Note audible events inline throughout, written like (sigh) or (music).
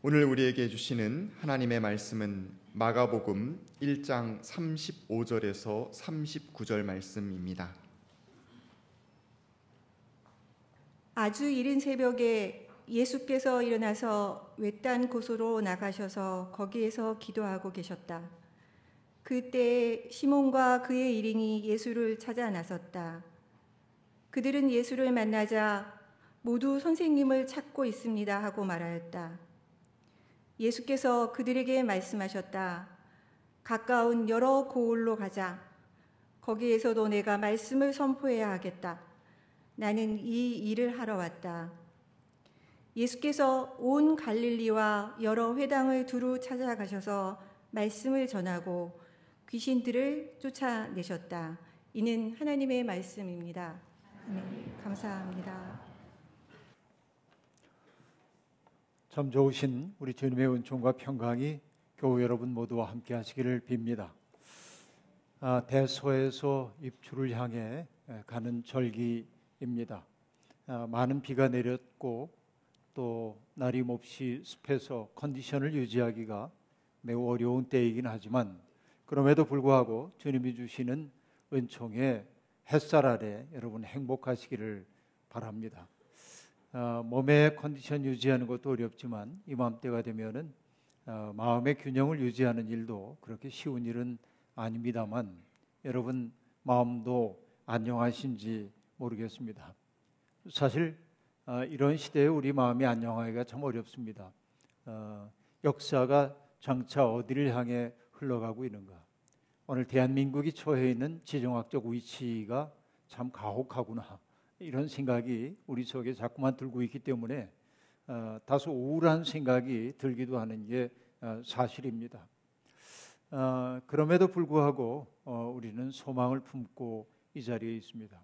오늘 우리에게 주시는 하나님의 말씀은 마가복음 1장 35절에서 39절 말씀입니다. 아주 이른 새벽에 예수께서 일어나서 외딴 곳으로 나가셔서 거기에서 기도하고 계셨다. 그때 시몬과 그의 일행이 예수를 찾아 나섰다. 그들은 예수를 만나자 모두 선생님을 찾고 있습니다 하고 말하였다. 예수께서 그들에게 말씀하셨다. 가까운 여러 고을로 가자. 거기에서도 내가 말씀을 선포해야 하겠다. 나는 이 일을 하러 왔다. 예수께서 온 갈릴리와 여러 회당을 두루 찾아가셔서 말씀을 전하고 귀신들을 쫓아내셨다. 이는 하나님의 말씀입니다. 네, 감사합니다. 참 좋으신 우리 주님의 은총과 평강이 교우 여러분 모두와 함께 하시기를 빕니다. 아, 대소에서 입추를 향해 가는 절기입니다. 아, 많은 비가 내렸고 또 날이 몹시 습해서 컨디션을 유지하기가 매우 어려운 때이긴 하지만 그럼에도 불구하고 주님이 주시는 은총의 햇살 아래 여러분 행복하시기를 바랍니다. 어, 몸의 컨디션 유지하는 것도 어렵지만 이맘때가 되면은 어, 마음의 균형을 유지하는 일도 그렇게 쉬운 일은 아닙니다만 여러분 마음도 안녕하신지 모르겠습니다. 사실 어, 이런 시대에 우리 마음이 안녕하기가 참 어렵습니다. 어, 역사가 장차 어디를 향해 흘러가고 있는가? 오늘 대한민국이 처해 있는 지정학적 위치가 참 가혹하구나. 이런 생각이 우리 속에 자꾸만 들고 있기 때문에 어, 다소 우울한 생각이 들기도 하는 게 어, 사실입니다. 어, 그럼에도 불구하고 어, 우리는 소망을 품고 이 자리에 있습니다.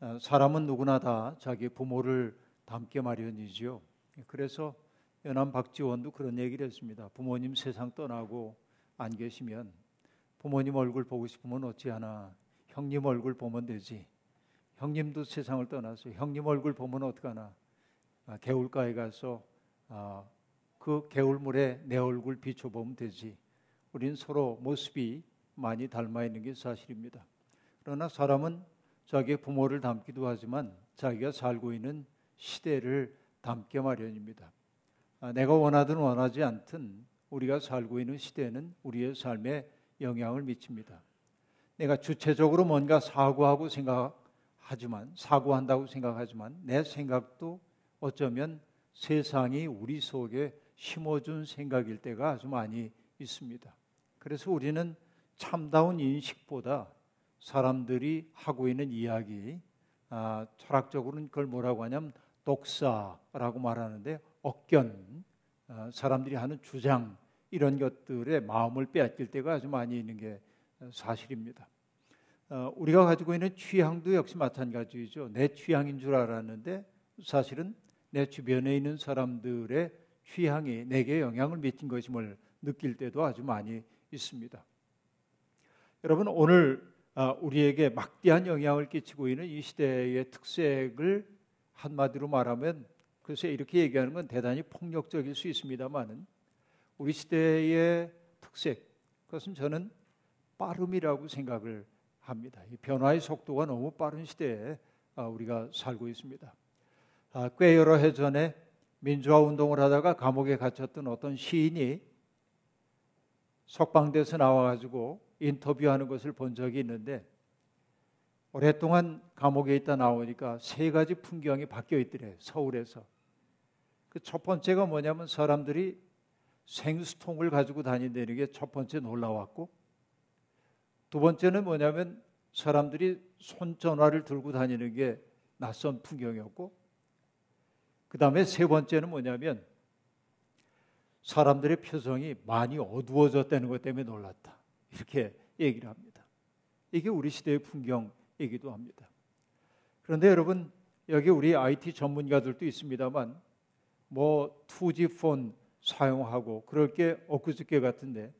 어, 사람은 누구나 다 자기 부모를 닮게 마련이지요. 그래서 연암 박지원도 그런 얘기를 했습니다. 부모님 세상 떠나고 안 계시면 부모님 얼굴 보고 싶으면 어찌하나 형님 얼굴 보면 되지. 형님도 세상을 떠나서 형님 얼굴 보면 어떡하나 아, 개울가에 가서 아, 그 개울물에 내 얼굴 비춰보면 되지. 우린 서로 모습이 많이 닮아 있는 게 사실입니다. 그러나 사람은 자기 부모를 닮기도 하지만 자기가 살고 있는 시대를 닮게 마련입니다. 아, 내가 원하든 원하지 않든 우리가 살고 있는 시대는 우리의 삶에 영향을 미칩니다. 내가 주체적으로 뭔가 사고하고 생각 하지만 사고한다고 생각하지만 내 생각도 어쩌면 세상이 우리 속에 심어준 생각일 때가 아주 많이 있습니다. 그래서 우리는 참다운 인식보다 사람들이 하고 있는 이야기, 아, 철학적으로는 그걸 뭐라고 하냐면 독사라고 말하는데 억견, 아, 사람들이 하는 주장 이런 것들의 마음을 빼앗길 때가 아주 많이 있는 게 사실입니다. 어, 우리가 가지고 있는 취향도 역시 마찬가지죠. 내 취향인 줄 알았는데 사실은 내 주변에 있는 사람들의 취향이 내게 영향을 미친 것임을 느낄 때도 아주 많이 있습니다. 여러분 오늘 아, 우리에게 막대한 영향을 끼치고 있는 이 시대의 특색을 한마디로 말하면 글쎄 이렇게 얘기하는 건 대단히 폭력적일 수 있습니다만은 우리 시대의 특색 그것은 저는 빠름이라고 생각을 합니다. 이 변화의 속도가 너무 빠른 시대에 아, 우리가 살고 있습니다. 아, 꽤 여러 해 전에 민주화 운동을 하다가 감옥에 갇혔던 어떤 시인이 석방돼서 나와가지고 인터뷰하는 것을 본 적이 있는데 오랫동안 감옥에 있다 나오니까 세 가지 풍경이 바뀌어 있더래 서울에서 그 첫 번째가 뭐냐면 사람들이 생수통을 가지고 다닌다는 게 첫 번째 놀라웠고 두 번째는 뭐냐면 사람들이 손전화를 들고 다니는 게 낯선 풍경이었고 그 다음에 세 번째는 뭐냐면 사람들의 표정이 많이 어두워졌다는 것 때문에 놀랐다. 이렇게 얘기를 합니다. 이게 우리 시대의 풍경이기도 합니다. 그런데 여러분 여기 우리 IT 전문가들도 있습니다만 뭐 2G 폰 사용하고 그럴 게 엊그저께 같은데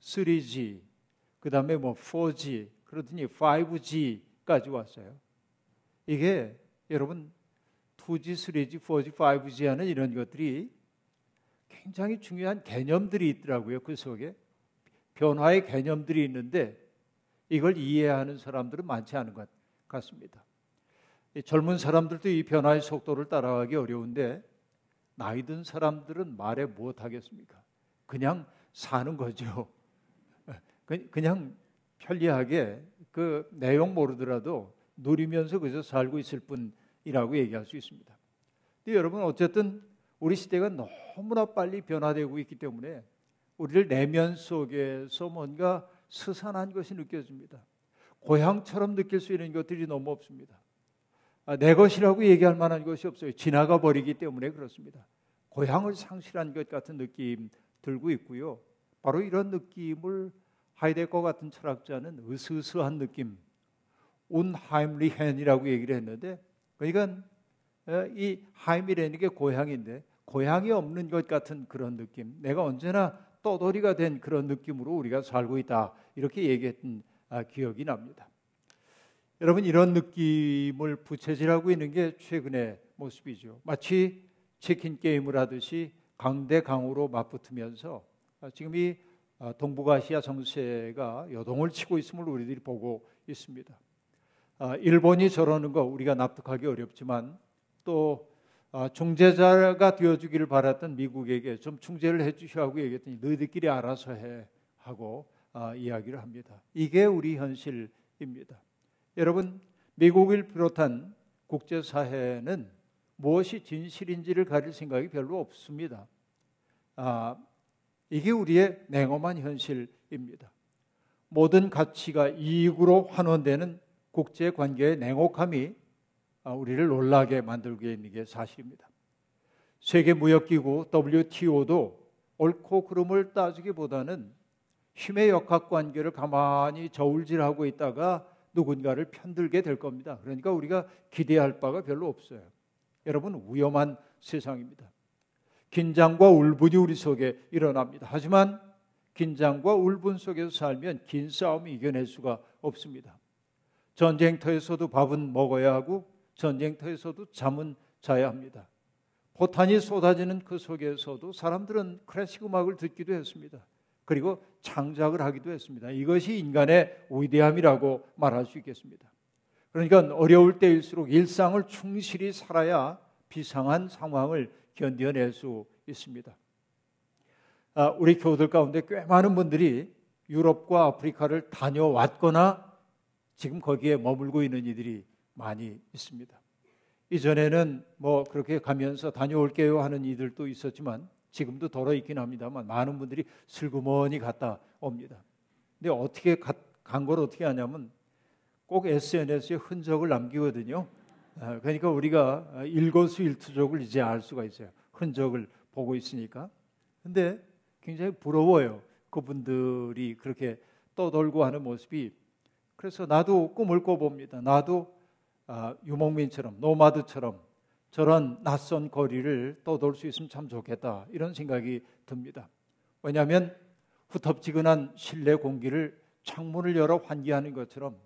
3G 그 다음에 뭐 4G, 그러더니 5G까지 왔어요. 이게 여러분 2G, 3G, 4G, 5G 하는 이런 것들이 굉장히 중요한 개념들이 있더라고요. 그 속에 변화의 개념들이 있는데 이걸 이해하는 사람들은 많지 않은 것 같습니다. 젊은 사람들도 이 변화의 속도를 따라가기 어려운데 나이 든 사람들은 말해 무엇 하겠습니까? 그냥 사는 거죠. 그냥 편리하게 그 내용 모르더라도 누리면서 그저 살고 있을 뿐이라고 얘기할 수 있습니다. 근데 여러분 어쨌든 우리 시대가 너무나 빨리 변화되고 있기 때문에 우리를 내면 속에서 뭔가 스산한 것이 느껴집니다. 고향처럼 느낄 수 있는 것들이 너무 없습니다. 아, 내 것이라고 얘기할 만한 것이 없어요. 지나가 버리기 때문에 그렇습니다. 고향을 상실한 것 같은 느낌 들고 있고요. 바로 이런 느낌을 하이데거 같은 철학자는 으스스한 느낌, 운하임리헨이라고 얘기를 했는데, 그러니까 이 하임이라는 게 고향인데 고향이 없는 것 같은 그런 느낌, 내가 언제나 떠돌이가 된 그런 느낌으로 우리가 살고 있다 이렇게 얘기했던 아, 기억이 납니다. 여러분 이런 느낌을 부채질하고 있는 게 최근의 모습이죠. 마치 치킨 게임을 하듯이 강대 강으로 맞붙으면서 아, 지금 이 아, 동북아시아 정세가 여동을 치고 있음을 우리들이 보고 있습니다. 일본이 저러는 거 우리가 납득하기 어렵지만 또 중재자가 되어주기를 바랐던 미국에게 좀 중재를 해주셔 하고 얘기했더니 너희들끼리 알아서 해 하고 이야기를 합니다. 이게 우리 현실입니다. 여러분 미국을 비롯한 국제사회는 무엇이 진실인지를 가릴 생각이 별로 없습니다. 아, 이게 우리의 냉엄한 현실입니다. 모든 가치가 이익으로 환원되는 국제 관계의 냉혹함이 아, 우리를 놀라게 만들고 있는 게 사실입니다. 세계 무역기구 WTO도 옳고 그름을 따지기보다는 힘의 역학 관계를 가만히 저울질하고 있다가 누군가를 편들게 될 겁니다. 그러니까 우리가 기대할 바가 별로 없어요. 여러분 위험한 세상입니다. 긴장과 울분이 우리 속에 일어납니다. 하지만 긴장과 울분 속에서 살면 긴 싸움이 이겨낼 수가 없습니다. 전쟁터에서도 밥은 먹어야 하고 전쟁터에서도 잠은 자야 합니다. 포탄이 쏟아지는 그 속에서도 사람들은 클래식 음악을 듣기도 했습니다. 그리고 창작을 하기도 했습니다. 이것이 인간의 위대함이라고 말할 수 있겠습니다. 그러니까 어려울 때일수록 일상을 충실히 살아야 비상한 상황을 견뎌낼 수 있습니다. 아, 우리 교우들 가운데 꽤 많은 분들이 유럽과 아프리카를 다녀왔거나 지금 거기에 머물고 있는 이들이 많이 있습니다. 이전에는 뭐 그렇게 가면서 다녀올게요 하는 이들도 있었지만 지금도 덜어 있긴 합니다만 많은 분들이 슬그머니 갔다 옵니다. 근데 어떻게 간 걸 어떻게 하냐면 꼭 SNS에 흔적을 남기거든요. 아, 그러니까 우리가 일거수일투족을 이제 알 수가 있어요. 흔적을 보고 있으니까. 근데 굉장히 부러워요. 그분들이 그렇게 떠돌고 하는 모습이. 그래서 나도 꿈을 꿔봅니다. 나도 아, 유목민처럼 노마드처럼 저런 낯선 거리를 떠돌 수 있으면 참 좋겠다 이런 생각이 듭니다. 왜냐하면 후텁지근한 실내 공기를 창문을 열어 환기하는 것처럼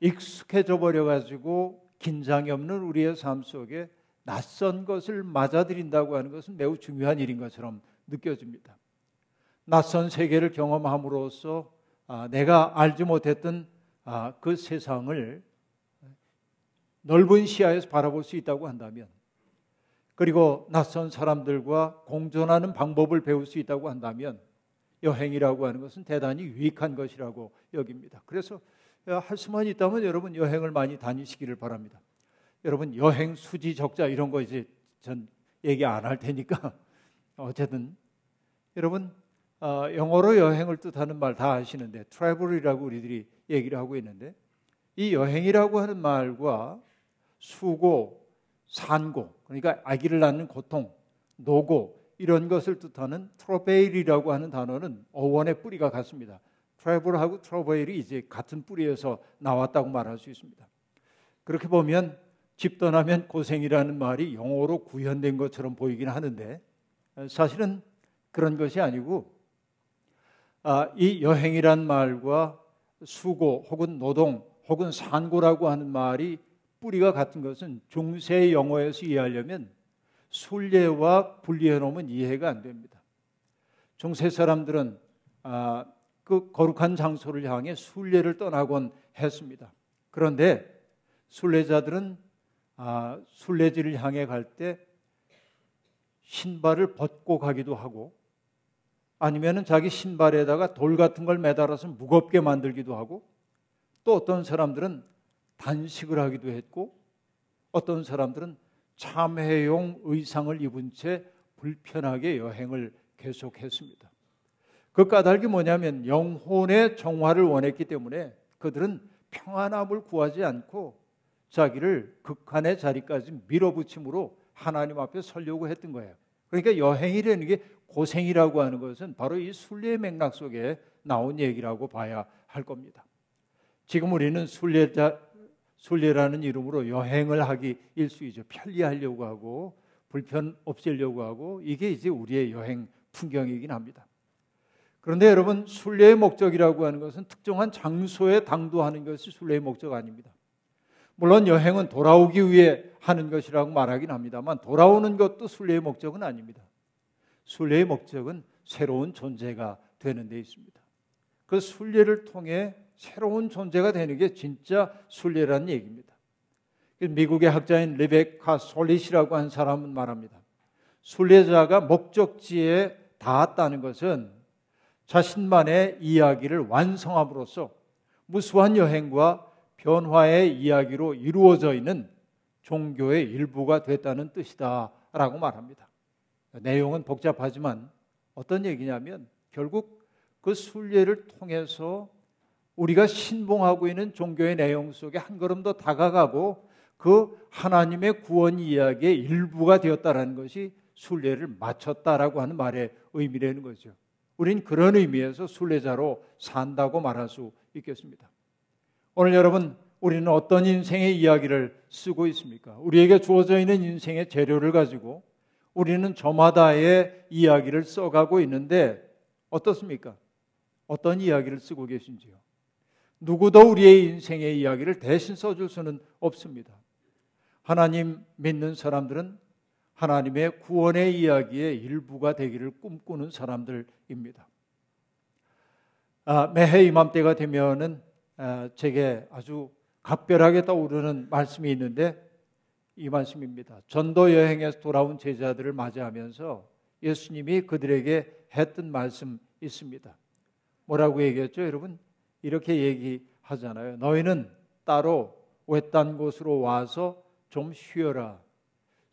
익숙해져 버려 가지고 긴장이 없는 우리의 삶 속에 낯선 것을 맞아들인다고 하는 것은 매우 중요한 일인 것처럼 느껴집니다. 낯선 세계를 경험함으로써 아, 내가 알지 못했던 아, 그 세상을 넓은 시야에서 바라볼 수 있다고 한다면 그리고 낯선 사람들과 공존하는 방법을 배울 수 있다고 한다면 여행이라고 하는 것은 대단히 유익한 것이라고 여깁니다. 그래서 할 수만 있다면 여러분 여행을 많이 다니시기를 바랍니다. 여러분 여행 수지 적자 이런 거 이제 전 얘기 안 할 테니까 (laughs) 어쨌든 여러분 어, 영어로 여행을 뜻하는 말 다 아시는데 트래블이라고 우리들이 얘기를 하고 있는데 이 여행이라고 하는 말과 수고, 산고, 그러니까 아기를 낳는 고통, 노고 이런 것을 뜻하는 트로베일이라고 하는 단어는 어원의 뿌리가 같습니다. 트래블하고 트로베일이 이제 같은 뿌리에서 나왔다고 말할 수 있습니다. 그렇게 보면 집 떠나면 고생이라는 말이 영어로 구현된 것처럼 보이긴 하는데 사실은 그런 것이 아니고 아, 이 여행이란 말과 수고 혹은 노동 혹은 산고라고 하는 말이 뿌리가 같은 것은 중세 영어에서 이해하려면 순례와 분리해 놓으면 이해가 안 됩니다. 중세 사람들은 아, 그 거룩한 장소를 향해 순례를 떠나곤 했습니다. 그런데 순례자들은 아, 순례지를 향해 갈 때 신발을 벗고 가기도 하고 아니면은 자기 신발에다가 돌 같은 걸 매달아서 무겁게 만들기도 하고 또 어떤 사람들은 단식을 하기도 했고 어떤 사람들은 참회용 의상을 입은 채 불편하게 여행을 계속했습니다. 그 까닭이 뭐냐면 영혼의 정화를 원했기 때문에 그들은 평안함을 구하지 않고 자기를 극한의 자리까지 밀어붙임으로 하나님 앞에 서려고 했던 거예요. 그러니까 여행이라는 게 고생이라고 하는 것은 바로 이 순례의 맥락 속에 나온 얘기라고 봐야 할 겁니다. 지금 우리는 순례자 순례라는 이름으로 여행을 하기 일수이죠. 편리하려고 하고 불편 없애려고 하고 이게 이제 우리의 여행 풍경이긴 합니다. 그런데 여러분 순례의 목적이라고 하는 것은 특정한 장소에 당도하는 것이 순례의 목적 아닙니다. 물론 여행은 돌아오기 위해 하는 것이라고 말하긴 합니다만 돌아오는 것도 순례의 목적은 아닙니다. 순례의 목적은 새로운 존재가 되는 데 있습니다. 그 순례를 통해 새로운 존재가 되는 게 진짜 순례라는 얘기입니다. 미국의 학자인 리베카 솔릿이라고 한 사람은 말합니다. 순례자가 목적지에 닿았다는 것은 자신만의 이야기를 완성함으로써 무수한 여행과 변화의 이야기로 이루어져 있는 종교의 일부가 됐다는 뜻이다라고 말합니다. 내용은 복잡하지만 어떤 얘기냐면 결국 그 순례를 통해서 우리가 신봉하고 있는 종교의 내용 속에 한 걸음 더 다가가고 그 하나님의 구원 이야기의 일부가 되었다라는 것이 순례를 마쳤다라고 하는 말의 의미라는 거죠. 우린 그런 의미에서 순례자로 산다고 말할 수 있겠습니다. 오늘 여러분 우리는 어떤 인생의 이야기를 쓰고 있습니까? 우리에게 주어져 있는 인생의 재료를 가지고 우리는 저마다의 이야기를 써가고 있는데 어떻습니까? 어떤 이야기를 쓰고 계신지요? 누구도 우리의 인생의 이야기를 대신 써줄 수는 없습니다. 하나님 믿는 사람들은 하나님의 구원의 이야기의 일부가 되기를 꿈꾸는 사람들입니다. 아, 매해 이맘때가 되면은 아, 제게 아주 각별하게 떠오르는 말씀이 있는데 이 말씀입니다. 전도 여행에서 돌아온 제자들을 맞이하면서 예수님이 그들에게 했던 말씀 있습니다. 뭐라고 얘기했죠, 여러분? 이렇게 얘기하잖아요. 너희는 따로 외딴 곳으로 와서 좀 쉬어라.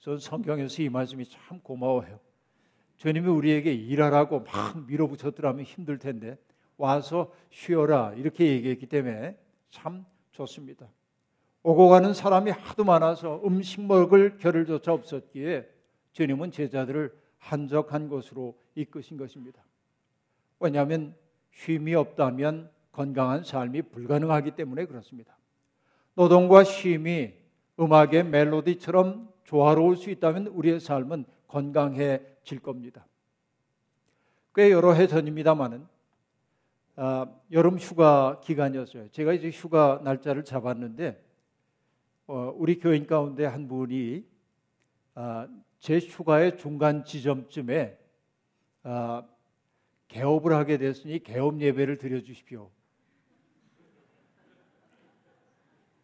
전 성경에서 이 말씀이 참 고마워요. 주님이 우리에게 일하라고 막 밀어붙였더라면 힘들 텐데 와서 쉬어라 이렇게 얘기했기 때문에 참 좋습니다. 오고 가는 사람이 하도 많아서 음식 먹을 겨를조차 없었기에 주님은 제자들을 한적한 곳으로 이끄신 것입니다. 왜냐하면 쉼이 없다면 건강한 삶이 불가능하기 때문에 그렇습니다. 노동과 쉼이 음악의 멜로디처럼 조화로울 수 있다면 우리의 삶은 건강해질 겁니다. 꽤 여러 해 전입니다만은 아, 여름 휴가 기간이었어요. 제가 이제 휴가 날짜를 잡았는데 어, 우리 교인 가운데 한 분이 아, 제 휴가의 중간 지점쯤에 아, 개업을 하게 됐으니 개업 예배를 드려 주십시오.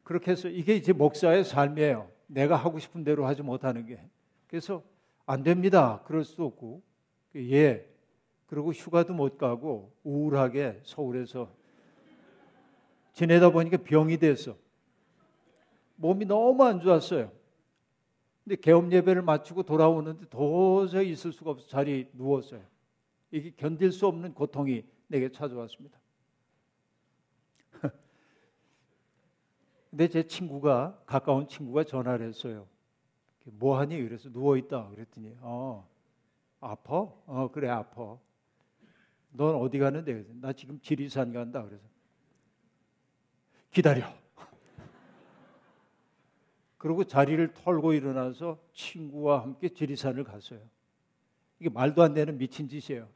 그렇게 해서 이게 이제 목사의 삶이에요. 내가 하고 싶은 대로 하지 못하는 게. 그래서 안 됩니다. 그럴 수 없고. 예. 그리고 휴가도 못 가고 우울하게 서울에서 지내다 보니까 병이 됐어. 몸이 너무 안 좋았어요. 근데 개업 예배를 마치고 돌아오는데 도저히 있을 수가 없어 자리에 누웠어요. 이게 견딜 수 없는 고통이 내게 찾아왔습니다. 근데 제 친구가 가까운 친구가 전화를 했어요. 뭐 하니? 그래서 누워 있다. 그랬더니 어 아파? 어 그래 아파. 넌 어디 가는데? 그래서 나 지금 지리산 간다. 그래서 기다려. (laughs) 그리고 자리를 털고 일어나서 친구와 함께 지리산을 갔어요. 이게 말도 안 되는 미친 짓이에요.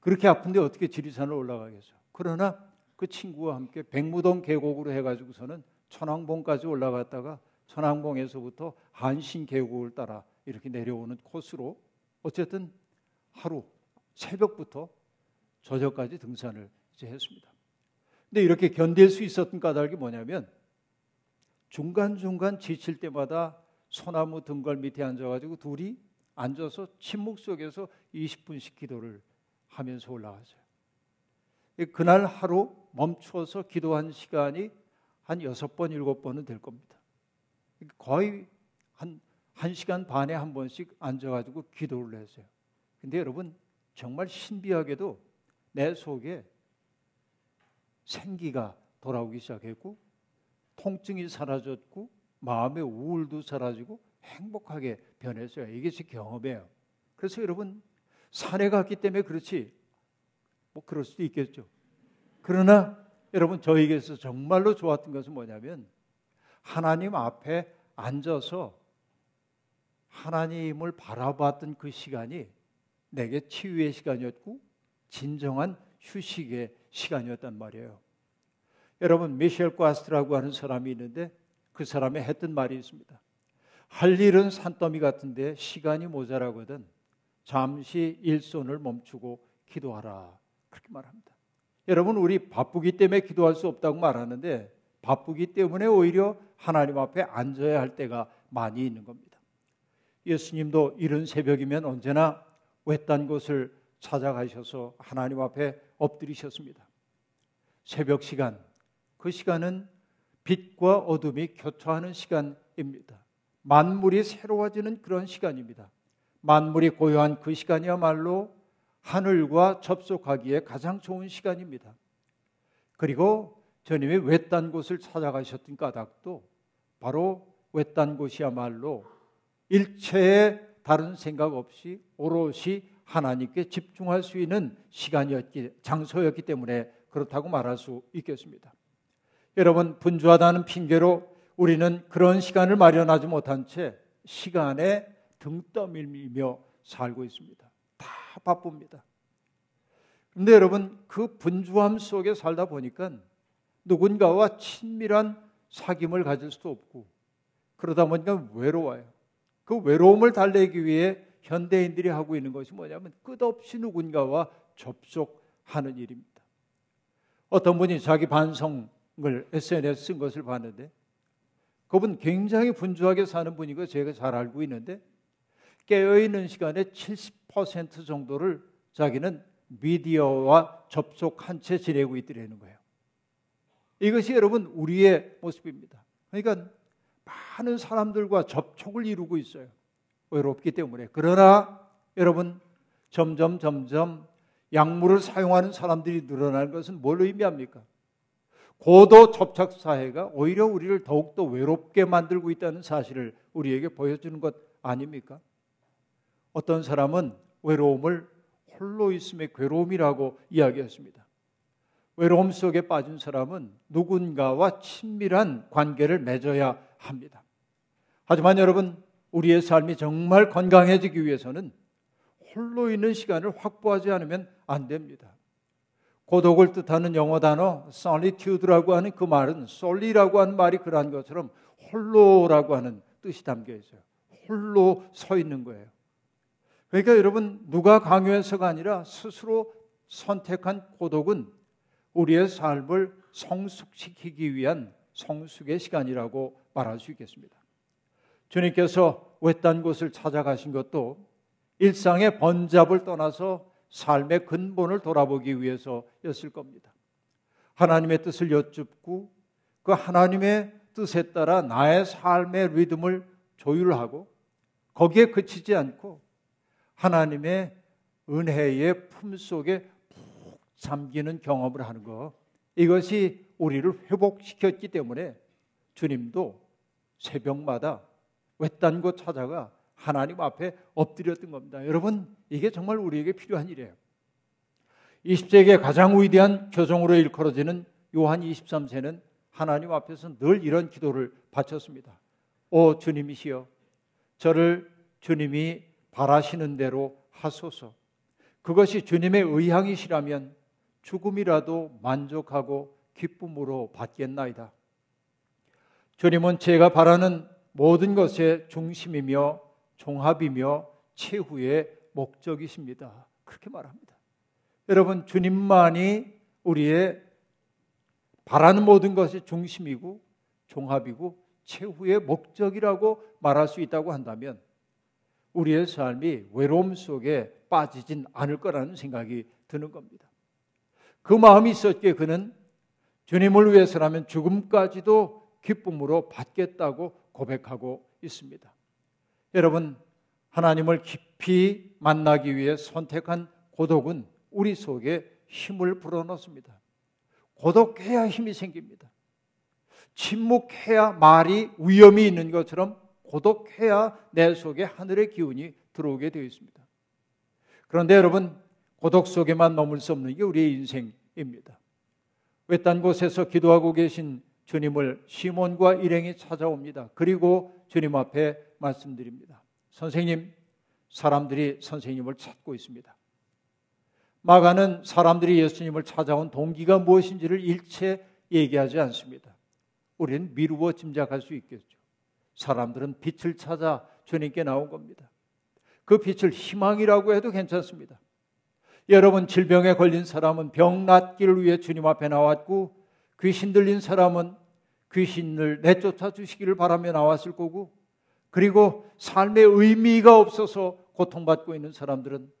그렇게 아픈데 어떻게 지리산을 올라가겠어요? 그러나 그 친구와 함께 백무동 계곡으로 해가지고서는 천왕봉까지 올라갔다가 천왕봉에서부터 한신 계곡을 따라 이렇게 내려오는 코스로 어쨌든 하루 새벽부터 저녁까지 등산을 이제 했습니다. 근데 이렇게 견딜 수 있었던 까닭이 뭐냐면 중간중간 지칠 때마다 소나무 등걸 밑에 앉아가지고 둘이 앉아서 침묵 속에서 20분씩 기도를 하면서 올라갔어요. 그날 하루 멈추어서 기도한 시간이 한 여섯 번, 일곱 번은 될 겁니다. 거의 한, 한 시간 반에 한 번씩 앉아가지고 기도를 했어요. 근데 여러분, 정말 신비하게도 내 속에 생기가 돌아오기 시작했고, 통증이 사라졌고, 마음의 우울도 사라지고, 행복하게 변했어요. 이게 제 경험이에요. 그래서 여러분, 산에 갔기 때문에 그렇지, 뭐 그럴 수도 있겠죠. 그러나 여러분 저에게서 정말로 좋았던 것은 뭐냐면 하나님 앞에 앉아서 하나님을 바라봤던 그 시간이 내게 치유의 시간이었고 진정한 휴식의 시간이었단 말이에요. 여러분 미셸 과스트라고 하는 사람이 있는데 그 사람이 했던 말이 있습니다. 할 일은 산더미 같은데 시간이 모자라거든 잠시 일손을 멈추고 기도하라 그렇게 말합니다. 여러분 우리 바쁘기 때문에 기도할 수 없다고 말하는데 바쁘기 때문에 오히려 하나님 앞에 앉아야 할 때가 많이 있는 겁니다. 예수님도 이른 새벽이면 언제나 외딴 곳을 찾아가셔서 하나님 앞에 엎드리셨습니다. 새벽 시간, 그 시간은 빛과 어둠이 교차하는 시간입니다. 만물이 새로워지는 그런 시간입니다. 만물이 고요한 그 시간이야말로 하늘과 접속하기에 가장 좋은 시간입니다. 그리고 주님이 외딴 곳을 찾아가셨던 까닭도 바로 외딴 곳이야말로 일체의 다른 생각 없이 오롯이 하나님께 집중할 수 있는 시간이었기 장소였기 때문에 그렇다고 말할 수 있겠습니다. 여러분 분주하다는 핑계로 우리는 그런 시간을 마련하지 못한 채 시간에 등 떠밀며 살고 있습니다. 바쁩니다. 근데 여러분 그 분주함 속에 살다 보니까 누군가와 친밀한 사귐을 가질 수도 없고 그러다 보니까 외로워요. 그 외로움을 달래기 위해 현대인들이 하고 있는 것이 뭐냐면 끝없이 누군가와 접촉하는 일입니다. 어떤 분이 자기 반성을 SNS 쓴 것을 봤는데 그분 굉장히 분주하게 사는 분이고 제가 잘 알고 있는데 깨어 있는 시간의 70% 정도를 자기는 미디어와 접촉한 채 지내고 있더라는 거예요. 이것이 여러분 우리의 모습입니다. 그러니까 많은 사람들과 접촉을 이루고 있어요. 외롭기 때문에. 그러나 여러분 점점 점점 약물을 사용하는 사람들이 늘어나는 것은 뭘 의미합니까? 고도 접촉 사회가 오히려 우리를 더욱더 외롭게 만들고 있다는 사실을 우리에게 보여주는 것 아닙니까? 어떤 사람은 외로움을 홀로 있음의 괴로움이라고 이야기했습니다. 외로움 속에 빠진 사람은 누군가와 친밀한 관계를 맺어야 합니다. 하지만 여러분, 우리의 삶이 정말 건강해지기 위해서는 홀로 있는 시간을 확보하지 않으면 안 됩니다. 고독을 뜻하는 영어 단어 solitude라고 하는 그 말은 sol이라고 하는 말이 그러한 것처럼 홀로라고 하는 뜻이 담겨 있어요. 홀로 서 있는 거예요. 그러니까 여러분 누가 강요해서가 아니라 스스로 선택한 고독은 우리의 삶을 성숙시키기 위한 성숙의 시간이라고 말할 수 있겠습니다. 주님께서 외딴 곳을 찾아가신 것도 일상의 번잡을 떠나서 삶의 근본을 돌아보기 위해서였을 겁니다. 하나님의 뜻을 여쭙고 그 하나님의 뜻에 따라 나의 삶의 리듬을 조율하고 거기에 그치지 않고 하나님의 은혜의 품 속에 푹 잠기는 경험을 하는 것. 이것이 우리를 회복시켰기 때문에 주님도 새벽마다 외딴 곳 찾아가 하나님 앞에 엎드렸던 겁니다. 여러분, 이게 정말 우리에게 필요한 일이에요. 20세기의 가장 위대한 교정으로 일컬어지는 요한 23세는 하나님 앞에서 늘 이런 기도를 바쳤습니다. 오 주님이시여, 저를 주님이 바라시는 대로 하소서. 그것이 주님의 의향이시라면 죽음이라도 만족하고 기쁨으로 받겠나이다. 주님은 제가 바라는 모든 것의 중심이며 종합이며 최후의 목적이십니다. 그렇게 말합니다. 여러분, 주님만이 우리의 바라는 모든 것이 중심이고 종합이고 최후의 목적이라고 말할 수 있다고 한다면 우리의 삶이 외로움 속에 빠지진 않을 거라는 생각이 드는 겁니다. 그 마음이 있었기에 그는 주님을 위해서라면 죽음까지도 기쁨으로 받겠다고 고백하고 있습니다. 여러분, 하나님을 깊이 만나기 위해 선택한 고독은 우리 속에 힘을 불어넣습니다. 고독해야 힘이 생깁니다. 침묵해야 말이 위험이 있는 것처럼 고독해야 내 속에 하늘의 기운이 들어오게 되어 있습니다. 그런데 여러분, 고독 속에만 머물 수 없는 게 우리의 인생입니다. 외딴 곳에서 기도하고 계신 주님을 시몬과 일행이 찾아옵니다. 그리고 주님 앞에 말씀드립니다. 선생님, 사람들이 선생님을 찾고 있습니다. 마가는 사람들이 예수님을 찾아온 동기가 무엇인지를 일체 얘기하지 않습니다. 우리는 미루어 짐작할 수 있겠죠. 사람들은 빛을 찾아 주님께 나온 겁니다. 그 빛을 희망이라고 해도 괜찮습니다. 여러분 질병에 걸린 사람은 병 낫기를 위해 주님 앞에 나왔고 귀신 들린 사람은 귀신을 내쫓아 주시기를 바라며 나왔을 거고 그리고 삶의 의미가 없어서 고통받고 있는 사람들은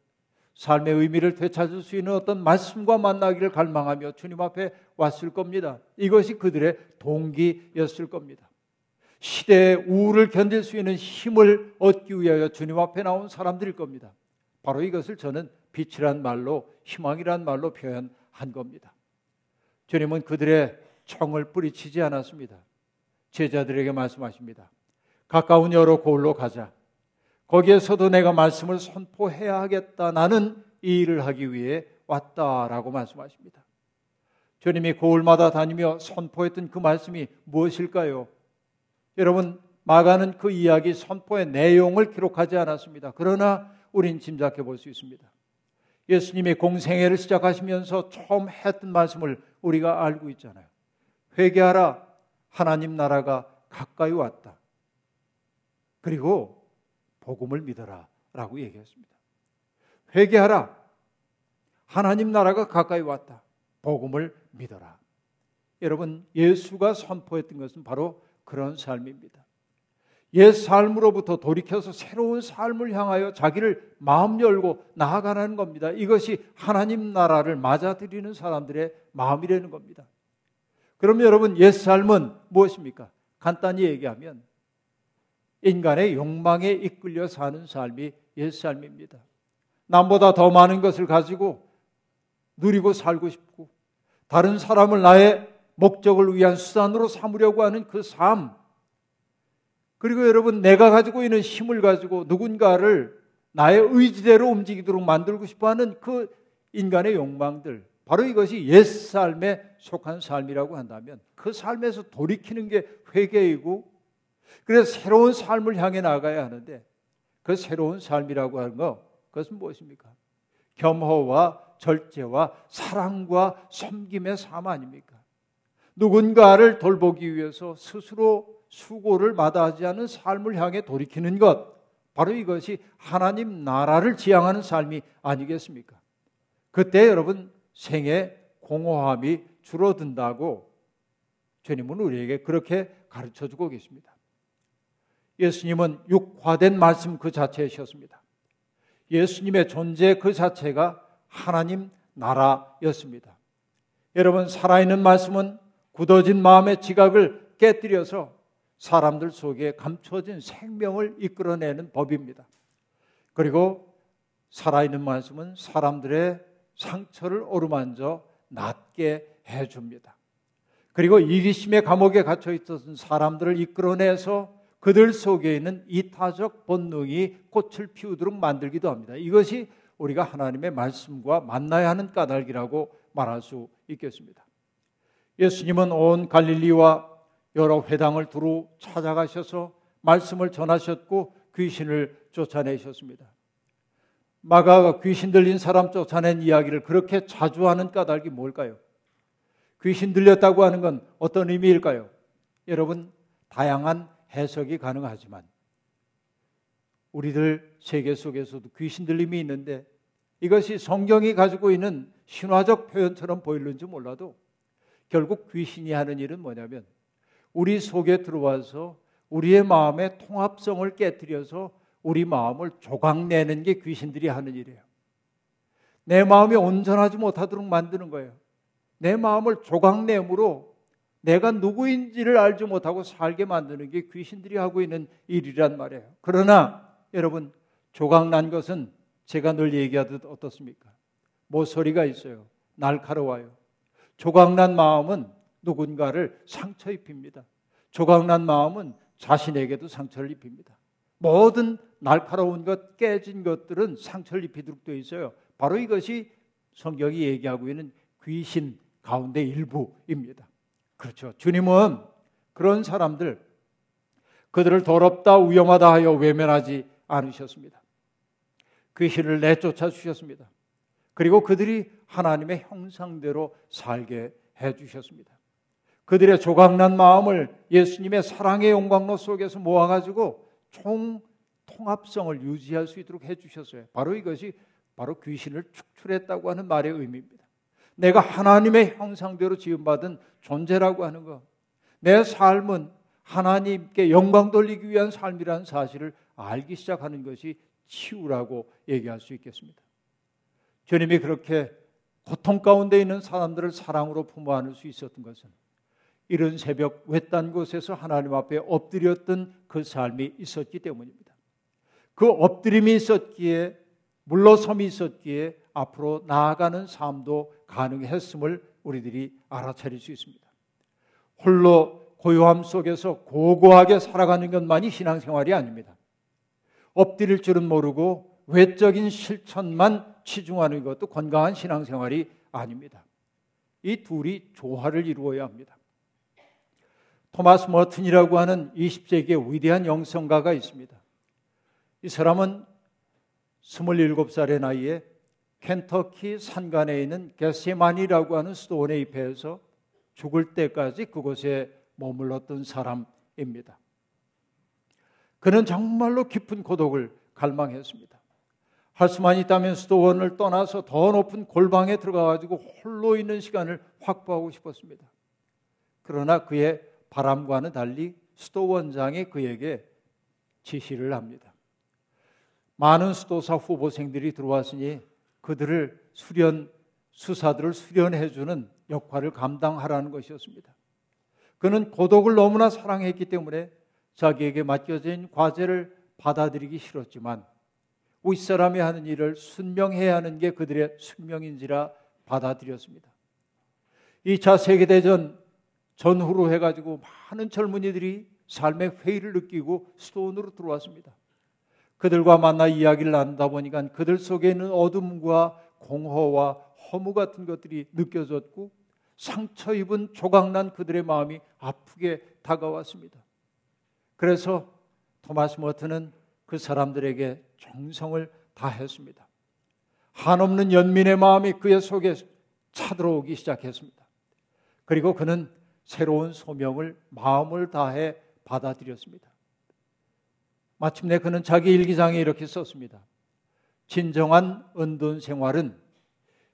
삶의 의미를 되찾을 수 있는 어떤 말씀과 만나기를 갈망하며 주님 앞에 왔을 겁니다. 이것이 그들의 동기였을 겁니다. 시대의 우울을 견딜 수 있는 힘을 얻기 위하여 주님 앞에 나온 사람들일 겁니다. 바로 이것을 저는 빛이란 말로 희망이란 말로 표현한 겁니다. 주님은 그들의 청을 뿌리치지 않았습니다. 제자들에게 말씀하십니다. 가까운 여러 고을로 가자. 거기에서도 내가 말씀을 선포해야 하겠다. 나는 이 일을 하기 위해 왔다라고 말씀하십니다. 주님이 고을마다 다니며 선포했던 그 말씀이 무엇일까요? 여러분, 마가는 그 이야기 선포의 내용을 기록하지 않았습니다. 그러나 우린 짐작해 볼 수 있습니다. 예수님이 공생애를 시작하시면서 처음 했던 말씀을 우리가 알고 있잖아요. 회개하라. 하나님 나라가 가까이 왔다. 그리고 복음을 믿어라 라고 얘기했습니다. 회개하라. 하나님 나라가 가까이 왔다. 복음을 믿어라. 여러분, 예수가 선포했던 것은 바로 그런 삶입니다. 옛 삶으로부터 돌이켜서 새로운 삶을 향하여 자기를 마음 열고 나아가는 겁니다. 이것이 하나님 나라를 맞아들이는 사람들의 마음이라는 겁니다. 그러면 여러분, 옛 삶은 무엇입니까? 간단히 얘기하면 인간의 욕망에 이끌려 사는 삶이 옛 삶입니다. 남보다 더 많은 것을 가지고 누리고 살고 싶고 다른 사람을 나의 목적을 위한 수단으로 삼으려고 하는 그 삶. 그리고 여러분 내가 가지고 있는 힘을 가지고 누군가를 나의 의지대로 움직이도록 만들고 싶어 하는 그 인간의 욕망들. 바로 이것이 옛 삶에 속한 삶이라고 한다면 그 삶에서 돌이키는 게 회개이고 그래서 새로운 삶을 향해 나가야 하는데 그 새로운 삶이라고 하는 거 그것은 무엇입니까? 겸허와 절제와 사랑과 섬김의 삶 아닙니까? 누군가를 돌보기 위해서 스스로 수고를 마다하지 않은 삶을 향해 돌이키는 것 바로 이것이 하나님 나라를 지향하는 삶이 아니겠습니까? 그때 여러분 생의 공허함이 줄어든다고 주님은 우리에게 그렇게 가르쳐 주고 계십니다. 예수님은 육화된 말씀 그 자체이셨습니다. 예수님의 존재 그 자체가 하나님 나라였습니다. 여러분, 살아있는 말씀은 굳어진 마음의 지각을 깨뜨려서 사람들 속에 감춰진 생명을 이끌어내는 법입니다. 그리고 살아있는 말씀은 사람들의 상처를 어루만져 낫게 해줍니다. 그리고 이기심의 감옥에 갇혀 있었던 사람들을 이끌어내서 그들 속에 있는 이타적 본능이 꽃을 피우도록 만들기도 합니다. 이것이 우리가 하나님의 말씀과 만나야 하는 까닭이라고 말할 수 있겠습니다. 예수님은 온 갈릴리와 여러 회당을 두루 찾아가셔서 말씀을 전하셨고 귀신을 쫓아내셨습니다. 마가가 귀신 들린 사람 쫓아낸 이야기를 그렇게 자주 하는 까닭이 뭘까요? 귀신 들렸다고 하는 건 어떤 의미일까요? 여러분, 다양한 해석이 가능하지만 우리들 세계 속에서도 귀신 들림이 있는데 이것이 성경이 가지고 있는 신화적 표현처럼 보일는지 몰라도 결국 귀신이 하는 일은 뭐냐면 우리 속에 들어와서 우리의 마음의 통합성을 깨뜨려서 우리 마음을 조각내는 게 귀신들이 하는 일이에요. 내 마음이 온전하지 못하도록 만드는 거예요. 내 마음을 조각내므로 내가 누구인지를 알지 못하고 살게 만드는 게 귀신들이 하고 있는 일이란 말이에요. 그러나 여러분 조각난 것은 제가 늘 얘기하듯 어떻습니까? 모서리가 있어요. 날카로워요. 조각난 마음은 누군가를 상처 입힙니다. 조각난 마음은 자신에게도 상처를 입힙니다. 모든 날카로운 것, 깨진 것들은 상처를 입히도록 되어 있어요. 바로 이것이 성경이 얘기하고 있는 귀신 가운데 일부입니다. 그렇죠. 주님은 그런 사람들, 그들을 더럽다, 위험하다 하여 외면하지 않으셨습니다. 귀신을 내쫓아 주셨습니다. 그리고 그들이 하나님의 형상대로 살게 해 주셨습니다. 그들의 조각난 마음을 예수님의 사랑의 영광로 속에서 모아가지고 총 통합성을 유지할 수 있도록 해 주셨어요. 바로 이것이 바로 귀신을 축출했다고 하는 말의 의미입니다. 내가 하나님의 형상대로 지음받은 존재라고 하는 것. 내 삶은 하나님께 영광 돌리기 위한 삶이라는 사실을 알기 시작하는 것이 치유라고 얘기할 수 있겠습니다. 주님이 그렇게 고통 가운데 있는 사람들을 사랑으로 품어 안을 수 있었던 것은 이른 새벽 외딴 곳에서 하나님 앞에 엎드렸던 그 삶이 있었기 때문입니다. 그 엎드림이 있었기에 물러섬이 있었기에 앞으로 나아가는 삶도 가능했음을 우리들이 알아차릴 수 있습니다. 홀로 고요함 속에서 고고하게 살아가는 것만이 신앙생활이 아닙니다. 엎드릴 줄은 모르고 외적인 실천만 치중하는 것도 건강한 신앙생활이 아닙니다. 이 둘이 조화를 이루어야 합니다. 토마스 머튼이라고 하는 20세기의 위대한 영성가가 있습니다. 이 사람은 27살의 나이에 켄터키 산간에 있는 게세만이라고 하는 수도원에 입회해서 죽을 때까지 그곳에 머물렀던 사람입니다. 그는 정말로 깊은 고독을 갈망했습니다. 할 수만 있다면 수도원을 떠나서 더 높은 골방에 들어가가지고 홀로 있는 시간을 확보하고 싶었습니다. 그러나 그의 바람과는 달리 수도원장이 그에게 지시를 합니다. 많은 수도사 후보생들이 들어왔으니 그들을 수련 수사들을 수련해 주는 역할을 감당하라는 것이었습니다. 그는 고독을 너무나 사랑했기 때문에 자기에게 맡겨진 과제를 받아들이기 싫었지만 윗사람이 하는 일을 순명해야 하는 게 그들의 숙명인지라 받아들였습니다. 2차 세계대전 전후로 해가지고 많은 젊은이들이 삶의 회의를 느끼고 수도원으로 들어왔습니다. 그들과 만나 이야기를 나누다 보니까 그들 속에 있는 어둠과 공허와 허무 같은 것들이 느껴졌고 상처 입은 조각난 그들의 마음이 아프게 다가왔습니다. 그래서 토마스 머트는 그 사람들에게 정성을 다했습니다. 한없는 연민의 마음이 그의 속에 차들어오기 시작했습니다. 그리고 그는 새로운 소명을 마음을 다해 받아들였습니다. 마침내 그는 자기 일기장에 이렇게 썼습니다. 진정한 은둔 생활은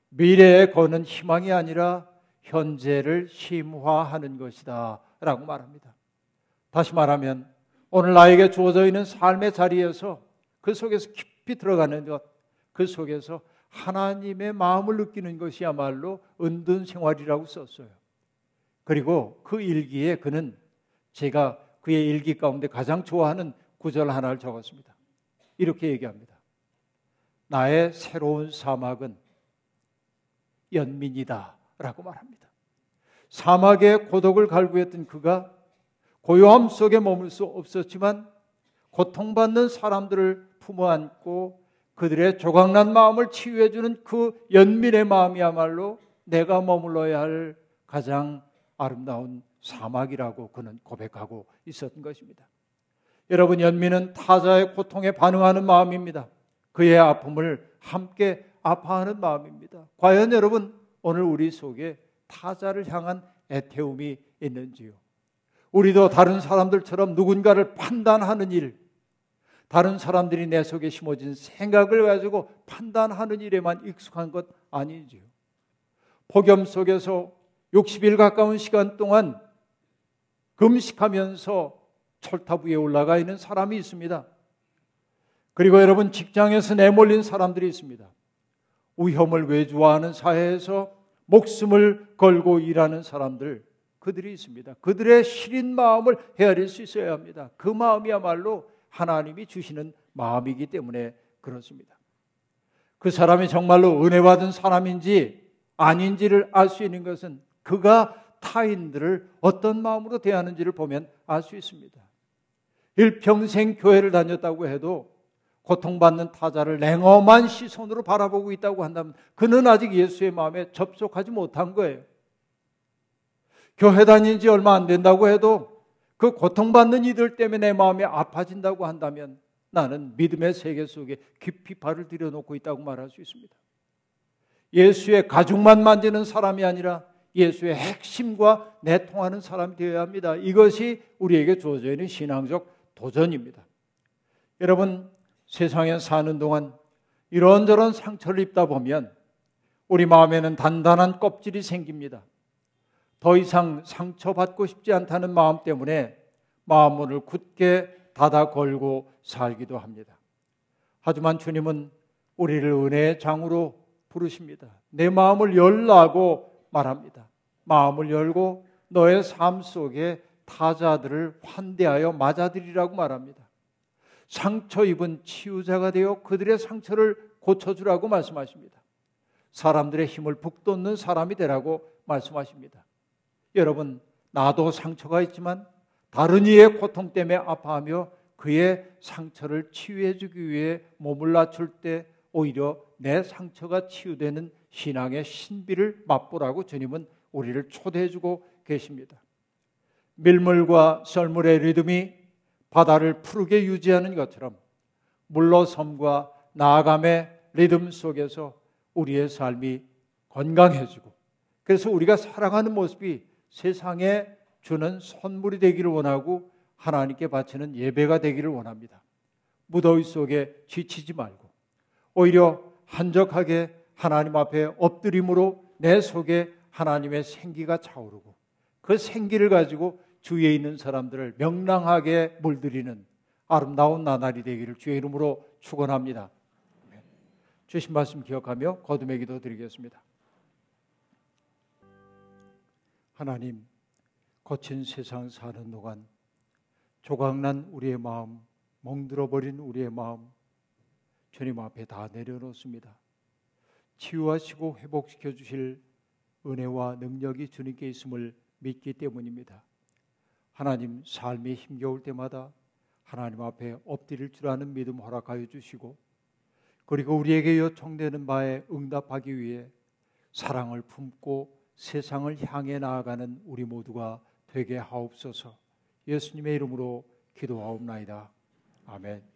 미래에 거는 희망이 아니라 현재를 심화하는 것이다. 라고 말합니다. 다시 말하면 오늘 나에게 주어져 있는 삶의 자리에서 그 속에서 깊이 들어가는 것, 그 속에서 하나님의 마음을 느끼는 것이야말로 은둔 생활이라고 썼어요. 그리고 그 일기에 그는 제가 그의 일기 가운데 가장 좋아하는 구절 하나를 적었습니다. 이렇게 얘기합니다. 나의 새로운 사막은 연민이다. 라고 말합니다. 사막의 고독을 갈구했던 그가 고요함 속에 머물 수 없었지만 고통받는 사람들을 품어 안고 그들의 조각난 마음을 치유해 주는 그 연민의 마음이야말로 내가 머물러야 할 가장 아름다운 사막이라고 그는 고백하고 있었던 것입니다. 여러분 연민은 타자의 고통에 반응하는 마음입니다. 그의 아픔을 함께 아파하는 마음입니다. 과연 여러분 오늘 우리 속에 타자를 향한 애태움이 있는지요? 우리도 다른 사람들처럼 누군가를 판단하는 일, 다른 사람들이 내 속에 심어진 생각을 가지고 판단하는 일에만 익숙한 것 아니지요. 폭염 속에서 60일 가까운 시간 동안 금식하면서 철탑 위에 올라가 있는 사람이 있습니다. 그리고 여러분 직장에서 내몰린 사람들이 있습니다. 위험을 외주화하는 사회에서 목숨을 걸고 일하는 사람들 그들이 있습니다. 그들의 시린 마음을 헤아릴 수 있어야 합니다. 그 마음이야말로 하나님이 주시는 마음이기 때문에 그렇습니다. 그 사람이 정말로 은혜 받은 사람인지 아닌지를 알 수 있는 것은 그가 타인들을 어떤 마음으로 대하는지를 보면 알 수 있습니다. 일평생 교회를 다녔다고 해도 고통받는 타자를 냉엄한 시선으로 바라보고 있다고 한다면 그는 아직 예수의 마음에 접속하지 못한 거예요. 교회 다닌 지 얼마 안 된다고 해도 그 고통받는 이들 때문에 내 마음이 아파진다고 한다면 나는 믿음의 세계 속에 깊이 발을 들여놓고 있다고 말할 수 있습니다. 예수의 가죽만 만지는 사람이 아니라 예수의 핵심과 내통하는 사람이 되어야 합니다. 이것이 우리에게 주어져 있는 신앙적 도전입니다. 여러분, 세상에 사는 동안 이런저런 상처를 입다 보면 우리 마음에는 단단한 껍질이 생깁니다. 더 이상 상처받고 싶지 않다는 마음 때문에 마음문을 굳게 닫아 걸고 살기도 합니다. 하지만 주님은 우리를 은혜의 장으로 부르십니다. 내 마음을 열라고 말합니다. 마음을 열고 너의 삶 속에 타자들을 환대하여 맞아들이라고 말합니다. 상처 입은 치유자가 되어 그들의 상처를 고쳐주라고 말씀하십니다. 사람들의 힘을 북돋는 사람이 되라고 말씀하십니다. 여러분, 나도 상처가 있지만 다른 이의 고통 때문에 아파하며 그의 상처를 치유해 주기 위해 몸을 낮출 때 오히려 내 상처가 치유되는 신앙의 신비를 맛보라고 주님은 우리를 초대해 주고 계십니다. 밀물과 썰물의 리듬이 바다를 푸르게 유지하는 것처럼 물러섬과 나아감의 리듬 속에서 우리의 삶이 건강해지고 그래서 우리가 살아가는 모습이 세상에 주는 선물이 되기를 원하고 하나님께 바치는 예배가 되기를 원합니다. 무더위 속에 지치지 말고 오히려 한적하게 하나님 앞에 엎드림으로 내 속에 하나님의 생기가 차오르고 그 생기를 가지고 주위에 있는 사람들을 명랑하게 물들이는 아름다운 나날이 되기를 주의 이름으로 축원합니다. 주신 말씀 기억하며 거듭의 기도 드리겠습니다. 하나님, 거친 세상 사는 동안 조각난 우리의 마음, 멍들어 버린 우리의 마음, 주님 앞에 다 내려놓습니다. 치유하시고 회복시켜 주실 은혜와 능력이 주님께 있음을 믿기 때문입니다. 하나님 삶이 힘겨울 때마다 하나님 앞에 엎드릴 줄 아는 믿음 허락하여 주시고 그리고 우리에게 요청되는 바에 응답하기 위해 사랑을 품고 세상을 향해 나아가는 우리 모두가 되게 하옵소서. 예수님의 이름으로 기도하옵나이다. 아멘.